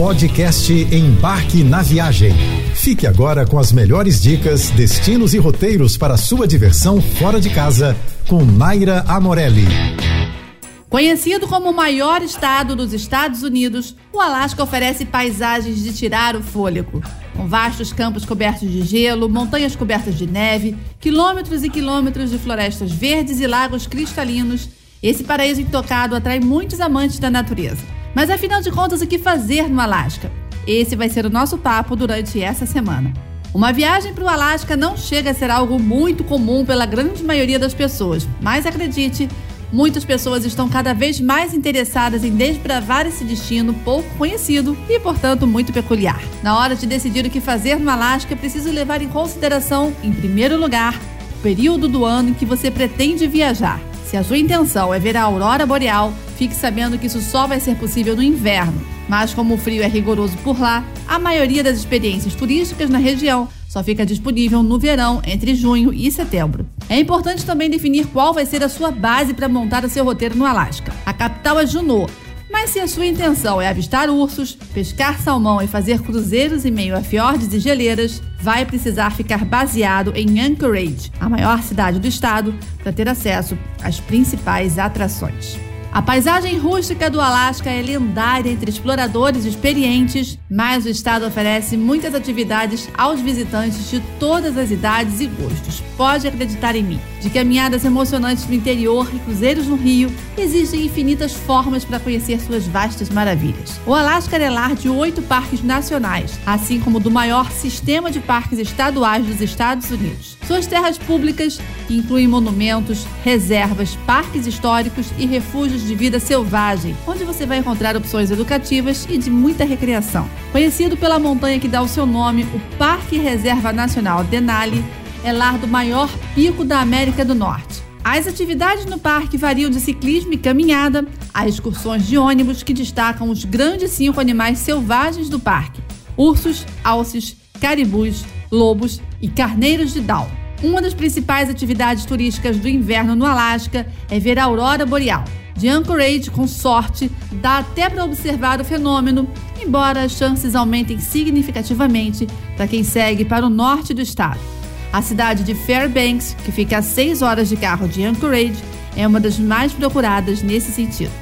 Podcast Embarque na Viagem. Fique agora com as melhores dicas, destinos e roteiros para sua diversão fora de casa com Naira Amorelli. Conhecido como o maior estado dos Estados Unidos, o Alasca oferece paisagens de tirar o fôlego. Com vastos campos cobertos de gelo, montanhas cobertas de neve, quilômetros e quilômetros de florestas verdes e lagos cristalinos, esse paraíso intocado atrai muitos amantes da natureza. Mas afinal de contas, o que fazer no Alasca? Esse vai ser o nosso papo durante essa semana. Uma viagem para o Alasca não chega a ser algo muito comum pela grande maioria das pessoas, mas acredite, Muitas pessoas estão cada vez mais interessadas em desbravar esse destino pouco conhecido e, portanto, muito peculiar. Na hora de decidir o que fazer no Alasca, é preciso levar em consideração, em primeiro lugar, o período do ano em que você pretende viajar. Se a sua intenção é ver a aurora boreal, fique sabendo que isso só vai ser possível no inverno. Mas como o frio é rigoroso por lá, a maioria das experiências turísticas na região só fica disponível no verão, entre junho e setembro. É importante também definir qual vai ser a sua base para montar o seu roteiro no Alasca. A capital é Juneau, mas se a sua intenção é avistar ursos, pescar salmão e fazer cruzeiros em meio a fiordes e geleiras, vai precisar ficar baseado em Anchorage, a maior cidade do estado, para ter acesso às principais atrações. A paisagem rústica do Alasca é lendária entre exploradores experientes, mas o estado oferece muitas atividades aos visitantes de todas as idades e gostos. Pode acreditar em mim. De caminhadas emocionantes no interior e cruzeiros no rio, existem infinitas formas para conhecer suas vastas maravilhas. O Alasca é lar de oito parques nacionais, assim como do maior sistema de parques estaduais dos Estados Unidos. Suas terras públicas incluem monumentos, reservas, parques históricos e refúgios de vida selvagem, onde você vai encontrar opções educativas e de muita recreação. Conhecido pela montanha que dá o seu nome, o Parque Reserva Nacional Denali é lar do maior pico da América do Norte. As atividades no parque variam de ciclismo e caminhada a excursões de ônibus que destacam os grandes cinco animais selvagens do parque: ursos, alces, caribus, lobos e carneiros de Down. Uma das principais atividades turísticas do inverno no Alasca é ver a aurora boreal. De Anchorage, com sorte, dá até para observar o fenômeno, embora as chances aumentem significativamente para quem segue para o norte do estado. A cidade de Fairbanks, que fica a 6 horas de carro de Anchorage, é uma das mais procuradas nesse sentido.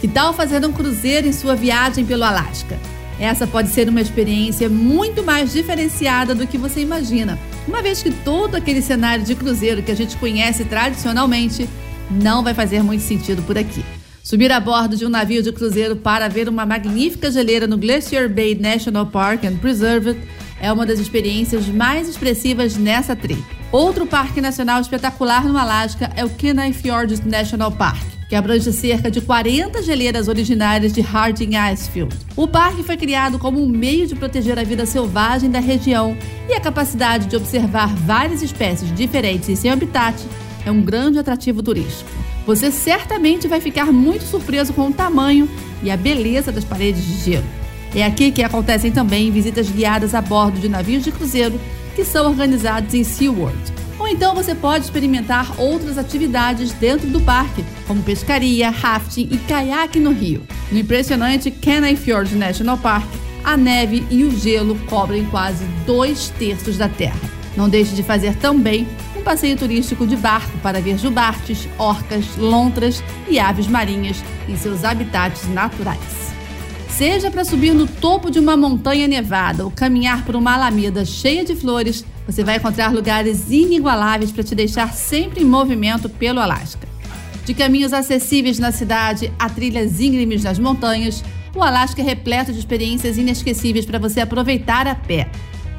Que tal fazer um cruzeiro em sua viagem pelo Alasca? Essa pode ser uma experiência muito mais diferenciada do que você imagina, uma vez que todo aquele cenário de cruzeiro que a gente conhece tradicionalmente não vai fazer muito sentido por aqui. Subir a bordo de um navio de cruzeiro para ver uma magnífica geleira no Glacier Bay National Park and Preserve é uma das experiências mais expressivas nessa trip. Outro parque nacional espetacular no Alasca é o Kenai Fjords National Park que abrange cerca de 40 geleiras originárias de Harding Icefield. O parque foi criado como um meio de proteger a vida selvagem da região e a capacidade de observar várias espécies diferentes em seu habitat é um grande atrativo turístico. Você certamente vai ficar muito surpreso com o tamanho e a beleza das paredes de gelo. É aqui que acontecem também visitas guiadas a bordo de navios de cruzeiro que são organizados em SeaWorld. Ou então você pode experimentar outras atividades dentro do parque, como pescaria, rafting e caiaque no rio. No impressionante Kenai Fjord National Park, a neve e o gelo cobrem quase dois terços da terra. Não deixe de fazer também passeio turístico de barco para ver jubartes, orcas, lontras e aves marinhas em seus habitats naturais. Seja para subir no topo de uma montanha nevada ou caminhar por uma alameda cheia de flores, você vai encontrar lugares inigualáveis para te deixar sempre em movimento pelo Alasca. De caminhos acessíveis na cidade a trilhas íngremes nas montanhas, o Alasca é repleto de experiências inesquecíveis para você aproveitar a pé.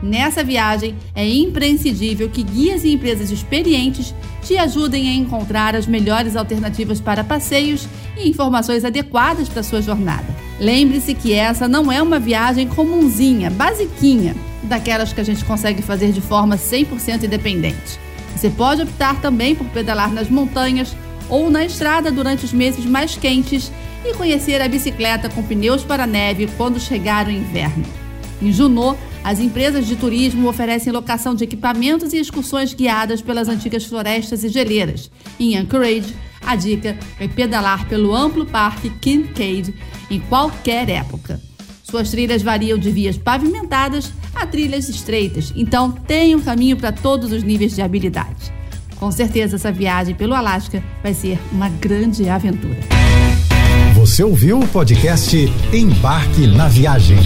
Nessa viagem, é imprescindível que guias e empresas experientes te ajudem a encontrar as melhores alternativas para passeios e informações adequadas para sua jornada. Lembre-se que essa não é uma viagem comunzinha, basiquinha daquelas que a gente consegue fazer de forma 100% independente. Você pode optar também por pedalar nas montanhas ou na estrada durante os meses mais quentes e conhecer a bicicleta com pneus para neve quando chegar o inverno. Em Junot, as empresas de turismo oferecem locação de equipamentos e excursões guiadas pelas antigas florestas e geleiras. Em Anchorage, a dica é pedalar pelo amplo parque Kincaid em qualquer época. Suas trilhas variam de vias pavimentadas a trilhas estreitas, então tem um caminho para todos os níveis de habilidade. Com certeza, essa viagem pelo Alasca vai ser uma grande aventura. Você ouviu o podcast Embarque na Viagem.